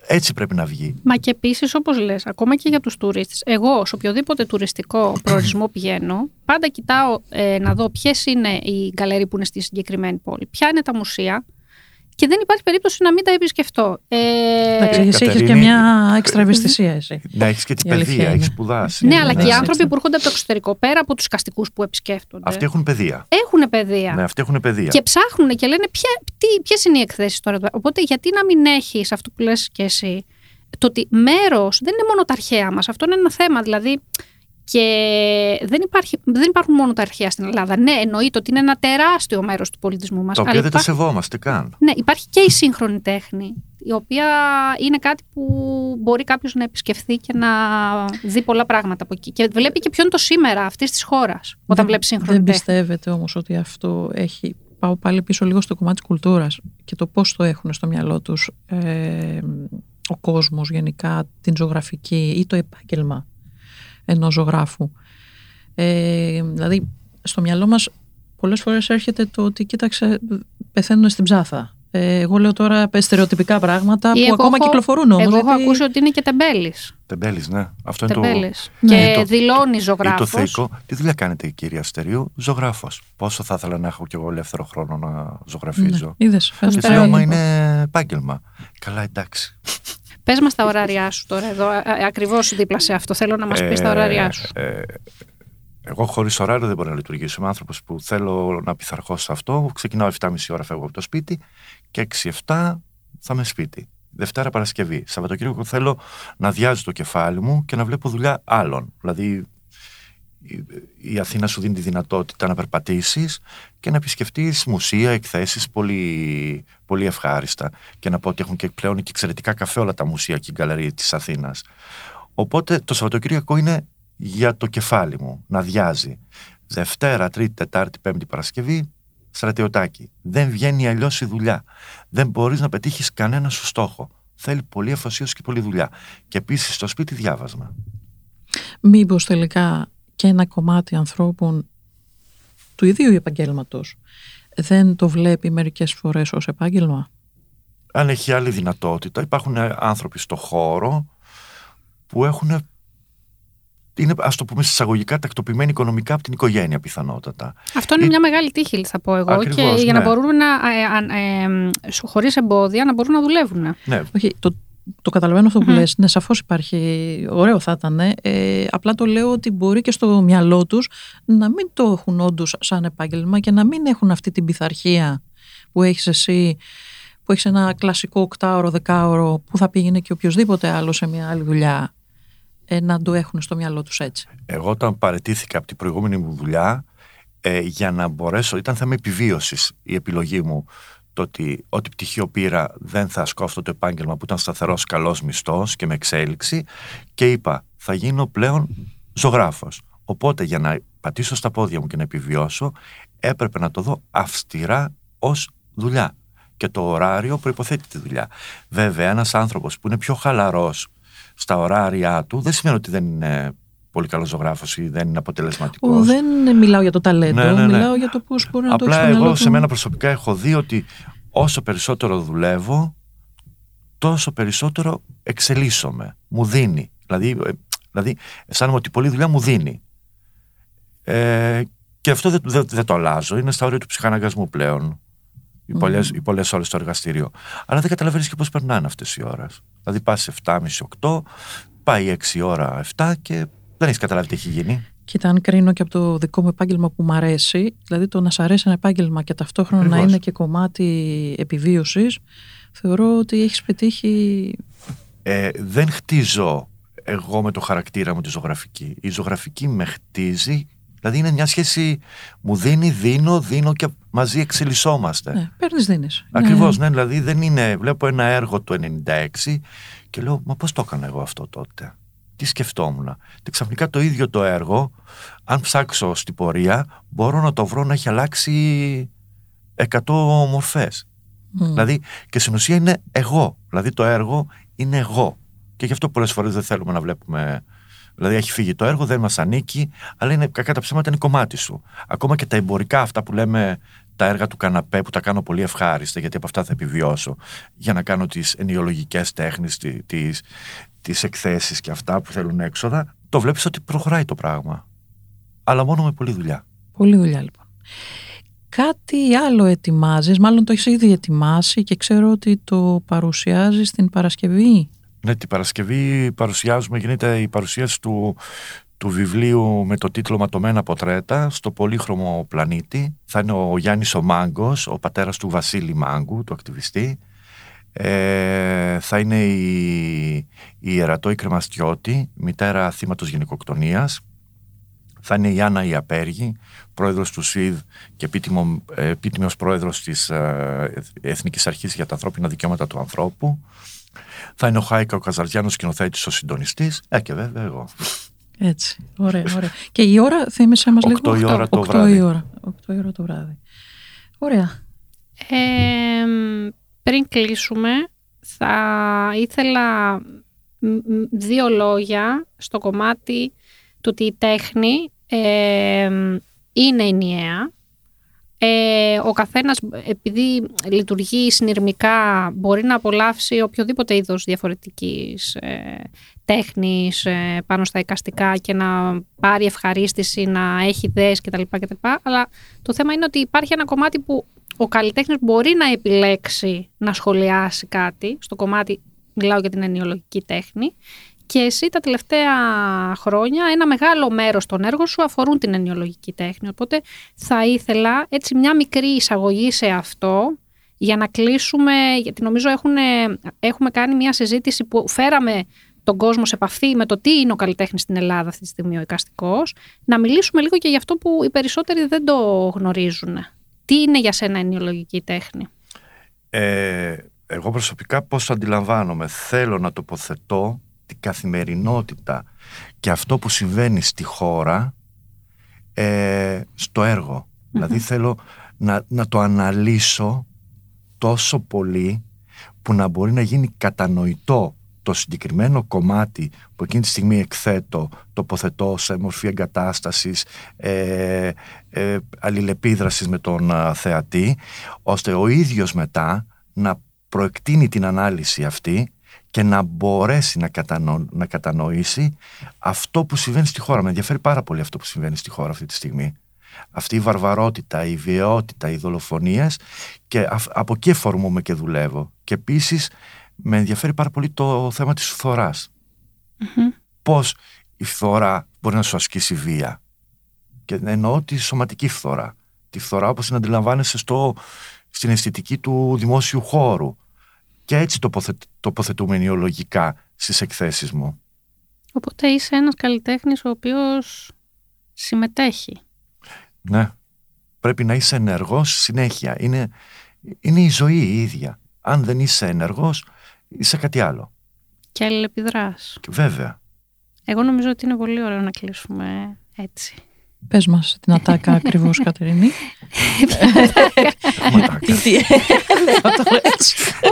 έτσι πρέπει να βγει. Μα και επίσης, όπως λες, ακόμα και για τους τουρίστες. Εγώ, σε οποιοδήποτε τουριστικό προορισμό πηγαίνω, πάντα κοιτάω ε, να δω ποιες είναι οι γκαλερί που είναι στη συγκεκριμένη πόλη, ποια είναι τα μουσεία, και δεν υπάρχει περίπτωση να μην τα επισκεφτώ. Ε... Εντάξει, εσύ έχεις και μια έξτρα ευαισθησία. Εσύ. Να έχεις και την παιδεία, έχεις σπουδάσει. Ναι, αλλά και οι άνθρωποι που έρχονται από το εξωτερικό, πέρα από τους καστικούς που επισκέφτονται. Αυτοί έχουν παιδεία. Έχουν παιδεία. Ναι, αυτοί έχουν παιδεία. Και ψάχνουν και λένε ποιες είναι οι εκθέσεις τώρα. Οπότε γιατί να μην έχεις αυτό που λες και εσύ, το ότι μέρος δεν είναι μόνο τα αρχαία μας. Αυτό είναι ένα θέμα. Δηλαδή, και δεν, υπάρχει, δεν υπάρχουν μόνο τα αρχαία στην Ελλάδα. Ναι, εννοείται ότι είναι ένα τεράστιο μέρος του πολιτισμού μας. Το οποίο δεν τα σεβόμαστε καν. Ναι, υπάρχει και η σύγχρονη τέχνη, η οποία είναι κάτι που μπορεί κάποιος να επισκεφθεί και να δει πολλά πράγματα από εκεί. Και βλέπει και ποιο είναι το σήμερα αυτής της χώρας, όταν βλέπει σύγχρονη δεν τέχνη. Δεν πιστεύετε όμως ότι αυτό έχει. Πάω πάλι πίσω λίγο στο κομμάτι της κουλτούρας και το πώς το έχουν στο μυαλό τους ε, ο κόσμος γενικά, την ζωγραφική ή το επάγγελμα; Ενός ζωγράφου. Ε, δηλαδή, στο μυαλό μας πολλές φορές έρχεται το ότι κοίταξε, πεθαίνουν στην ψάθα. Ε, εγώ λέω τώρα στερεοτυπικά πράγματα που ακόμα έχω, κυκλοφορούν όμως. Εγώ έχω ακούσει ότι είναι και τεμπέλης. Τεμπέλης, ναι. Αυτό είναι τεμπέλης. το. Και ναι. δηλώνει ζωγράφο. το θεϊκό. Τι δουλειά κάνετε, κυρία Αστερίου, ζωγράφος. Πόσο θα ήθελα να έχω κι εγώ ελεύθερο χρόνο να ζωγραφίζω; Ναι, είδες, το άμα είναι επάγγελμα. Καλά, εντάξει. Πες μας τα ωράριά σου τώρα εδώ, ακριβώς δίπλα σε αυτό. Θέλω να μας πεις τα ωράριά σου. Ε, εγώ χωρίς ωράριο δεν μπορώ να λειτουργήσω. Είμαι άνθρωπος που θέλω να πειθαρχώ σε αυτό. Ξεκινάω 7,5 ώρα, φεύγω από το σπίτι και 6-7 θα είμαι σπίτι. Δευτέρα Παρασκευή. Σαββατοκύριακο θέλω να διάζει το κεφάλι μου και να βλέπω δουλειά άλλων. Δηλαδή η Αθήνα σου δίνει τη δυνατότητα να περπατήσεις και να επισκεφτείς μουσεία, εκθέσεις πολύ, πολύ ευχάριστα και να πω ότι έχουν και πλέον και εξαιρετικά καφέ όλα τα μουσεία και η γκαλερία της Αθήνας. Οπότε το Σαββατοκύριακο είναι για το κεφάλι μου, να διάζει. Δευτέρα, Τρίτη, Τετάρτη, Πέμπτη, Παρασκευή, στρατιωτάκι. Δεν βγαίνει αλλιώς η δουλειά. Δεν μπορείς να πετύχεις κανένα σου στόχο. Θέλει πολύ αφοσίωση και πολύ δουλειά. Και επίσης στο σπίτι διάβασμα. Μήπως τελικά και ένα κομμάτι ανθρώπων του ιδίου επαγγέλματος δεν το βλέπει μερικές φορές ως επάγγελμα; Αν έχει άλλη δυνατότητα, υπάρχουν άνθρωποι στο χώρο που έχουν είναι, ας το πούμε συσσαγωγικά, τακτοποιημένοι οικονομικά από την οικογένεια πιθανότατα. Αυτό είναι μια μεγάλη τύχη, θα πω εγώ. και για να ναι. μπορούν να, ε, ε, ε, χωρίς εμπόδια, να μπορούν να δουλεύουν. Ναι. Όχι, το, το καταλαβαίνω αυτό που mm. λες. Ναι, σαφώς υπάρχει, ωραίο θα ήταν. Ε, απλά το λέω ότι μπορεί και στο μυαλό τους να μην το έχουν όντως σαν επάγγελμα και να μην έχουν αυτή την πειθαρχία που έχεις εσύ, που έχεις ένα κλασικό οκτάωρο, δεκάωρο που θα πήγαινε και οποιοδήποτε άλλο σε μια άλλη δουλειά ε, να το έχουν στο μυαλό τους έτσι. Εγώ όταν παρετήθηκα από την προηγούμενη μου δουλειά ε, για να μπορέσω, ήταν θέμα επιβίωσης η επιλογή μου το ότι ό,τι πτυχίο πήρα δεν θα ασκώ αυτό το επάγγελμα που ήταν σταθερός καλός μισθός και με εξέλιξη και είπα θα γίνω πλέον ζωγράφος. Οπότε για να πατήσω στα πόδια μου και να επιβιώσω έπρεπε να το δω αυστηρά ως δουλειά. Και το ωράριο προποθέτει τη δουλειά. Βέβαια, ένας άνθρωπος που είναι πιο χαλαρός στα ωράρια του δεν σημαίνει ότι δεν είναι πολύ καλός ζωγράφος ή δεν είναι αποτελεσματικός. Δεν μιλάω για το ταλέντο, ναι, ναι, ναι. μιλάω για το πώς μπορεί να Απλά το έχει εγώ σε μένα προσωπικά έχω δει ότι όσο περισσότερο δουλεύω, τόσο περισσότερο εξελίσσομαι. Μου δίνει. Δηλαδή, ε, δηλαδή αισθάνομαι ότι πολλή δουλειά μου δίνει. Ε, και αυτό δεν, δεν, δεν, το αλλάζω. Είναι στα όρια του ψυχαναγκασμού πλέον. Οι πολλές, mm. πολλές ώρες στο εργαστήριο. Αλλά δεν καταλαβαίνεις και πώς περνάνε αυτές οι ώρες. Δηλαδή πας 7.30-8, πάει 6 ώρα 7 και δεν έχεις καταλάβει τι έχει γίνει. Κοίτα, αν κρίνω και από το δικό μου επάγγελμα που μου αρέσει, δηλαδή το να σ' αρέσει ένα επάγγελμα και ταυτόχρονα να είναι και κομμάτι επιβίωσης, θεωρώ ότι έχεις πετύχει. Ε, δεν χτίζω εγώ με το χαρακτήρα μου τη ζωγραφική. Η ζωγραφική με χτίζει, δηλαδή είναι μια σχέση μου δίνει, δίνω, δίνω και μαζί εξελισσόμαστε. Ναι, παίρνεις, δίνεις. Ακριβώς, ναι. ναι. δηλαδή δεν είναι. Βλέπω ένα έργο του 96 και λέω, Μα πώς το έκανα εγώ αυτό τότε; Τι σκεφτόμουν. Και ξαφνικά το ίδιο το έργο, αν ψάξω στην πορεία, μπορώ να το βρω να έχει αλλάξει 100 μορφές. Δηλαδή, και στην ουσία είναι εγώ. Δηλαδή, το έργο είναι εγώ. Και γι' αυτό πολλές φορές δεν θέλουμε να βλέπουμε. Δηλαδή, έχει φύγει το έργο, δεν μας ανήκει, αλλά είναι κακά τα ψέματα, είναι κομμάτι σου. Ακόμα και τα εμπορικά, αυτά που λέμε τα έργα του καναπέ, που τα κάνω πολύ ευχάριστα, γιατί από αυτά θα επιβιώσω, για να κάνω τις ενοιολογικές τέχνες, τις τις εκθέσεις και αυτά που θέλουν έξοδα, το βλέπεις ότι προχωράει το πράγμα. Αλλά μόνο με πολλή δουλειά. Πολλή δουλειά λοιπόν. Κάτι άλλο ετοιμάζεις, μάλλον το έχεις ήδη ετοιμάσει και ξέρω ότι το παρουσιάζεις την Παρασκευή. Ναι, την Παρασκευή παρουσιάζουμε, γίνεται η παρουσίαση του, του βιβλίου με το τίτλο «Ματωμένα ποτρέτα» στο πολύχρωμο πλανήτη. Θα είναι ο Γιάννης ο Μάγκος, ο πατέρας του Βασίλη Μάγκου, του ακτιβιστή. Ε, θα είναι η, η Ερατόη Κρεμαστιώτη, μητέρα θύματος γυναικοκτονίας. Θα είναι η Άννα Ιαπέργη, πρόεδρος του ΣΥΔ και επίτιμο, επίτιμος πρόεδρος της ε, Εθνικής Αρχής για τα Ανθρώπινα Δικαιώματα του Ανθρώπου. Θα είναι ο Χάικα ο Καζαριάνος, σκηνοθέτης, ο συντονιστής. Ε, και βέβαια εγώ. Έτσι, ωραία, ωραία. Και η ώρα, θύμισε μας λίγο. 8 η ώρα το βράδυ. Η ώρα, 8 η ώρα το βράδυ. Ωραία. Ε, πριν κλείσουμε, θα ήθελα δύο λόγια στο κομμάτι του ότι η τέχνη ε, είναι ενιαία. Ε, ο καθένας επειδή λειτουργεί συνειρμικά μπορεί να απολαύσει οποιοδήποτε είδος διαφορετικής ε, τέχνης ε, πάνω στα εικαστικά και να πάρει ευχαρίστηση, να έχει ιδέες κτλ. κτλ. Αλλά το θέμα είναι ότι υπάρχει ένα κομμάτι που ο καλλιτέχνης μπορεί να επιλέξει να σχολιάσει κάτι στο κομμάτι, μιλάω για την ενοιολογική τέχνη, και εσύ τα τελευταία χρόνια ένα μεγάλο μέρος των έργων σου αφορούν την ενοιολογική τέχνη. Οπότε θα ήθελα έτσι μια μικρή εισαγωγή σε αυτό για να κλείσουμε, γιατί νομίζω έχουν, έχουμε κάνει μια συζήτηση που φέραμε τον κόσμο σε επαφή με το τι είναι ο καλλιτέχνης στην Ελλάδα αυτή τη στιγμή ο εικαστικός, να μιλήσουμε λίγο και για αυτό που οι περισσότεροι δεν το γνωρίζουν. Τι είναι για σένα ενοιολογική τέχνη; Ε, εγώ προσωπικά πώς το αντιλαμβάνομαι. Θέλω να τοποθετώ την καθημερινότητα και αυτό που συμβαίνει στη χώρα ε, στο έργο. Δηλαδή θέλω να, να το αναλύσω τόσο πολύ που να μπορεί να γίνει κατανοητό το συγκεκριμένο κομμάτι που εκείνη τη στιγμή εκθέτω, τοποθετώ σε μορφή εγκατάστασης, ε, ε, αλληλεπίδρασης με τον θεατή, ώστε ο ίδιος μετά να προεκτείνει την ανάλυση αυτή και να μπορέσει να, κατανο, να κατανοήσει αυτό που συμβαίνει στη χώρα. Με ενδιαφέρει πάρα πολύ αυτό που συμβαίνει στη χώρα αυτή τη στιγμή. Αυτή η βαρβαρότητα, η βιαιότητα, οι δολοφονίες και από εκεί εφορμούμε και δουλεύω. Και επίσης με ενδιαφέρει πάρα πολύ το θέμα της φθοράς. Πώς η φθορά μπορεί να σου ασκήσει βία. Και εννοώ τη σωματική φθορά. Τη φθορά όπως την αντιλαμβάνεσαι στο, στην αισθητική του δημόσιου χώρου. Και έτσι τοποθε, τοποθετούμε νεολογικά στις εκθέσεις μου. Οπότε είσαι ένας καλλιτέχνης ο οποίος συμμετέχει. Ναι. Πρέπει να είσαι ενεργός συνέχεια. Είναι, είναι η ζωή η ίδια. Αν δεν είσαι ενεργός, είσαι κάτι άλλο. Και αλληλεπιδράς. Βέβαια. Εγώ νομίζω ότι είναι πολύ ωραίο να κλείσουμε έτσι. Πες μας την ατάκα ακριβώς, Κατερίνη.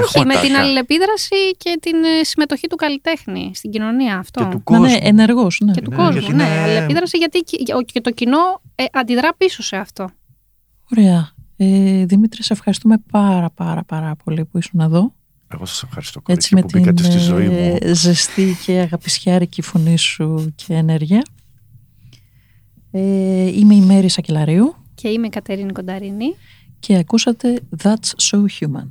Όχι, με την αλληλεπίδραση και την ε, συμμετοχή του καλλιτέχνη στην κοινωνία αυτό. Και του Να κόσμου. είναι ενεργός, ναι. Και του Ναι, κόσμου, γιατί ναι. είναι- Αλληλεπίδραση γιατί και- και το κοινό ε, αντιδρά πίσω σε αυτό. Ωραία. Ε, Δημήτρη, σε ευχαριστούμε πάρα πάρα πάρα πολύ που ήσουν εδώ. Εγώ σας ευχαριστώ Έτσι με κορίτσια που την μπήκατε στη ζωή μου. ε, ζεστή και αγαπησιάρικη φωνή σου και ενέργεια. Ε, είμαι η Μέρη Σακελαρίου Και είμαι η Κατερίνη Κονταρίνη. και ακούσατε That's So Human.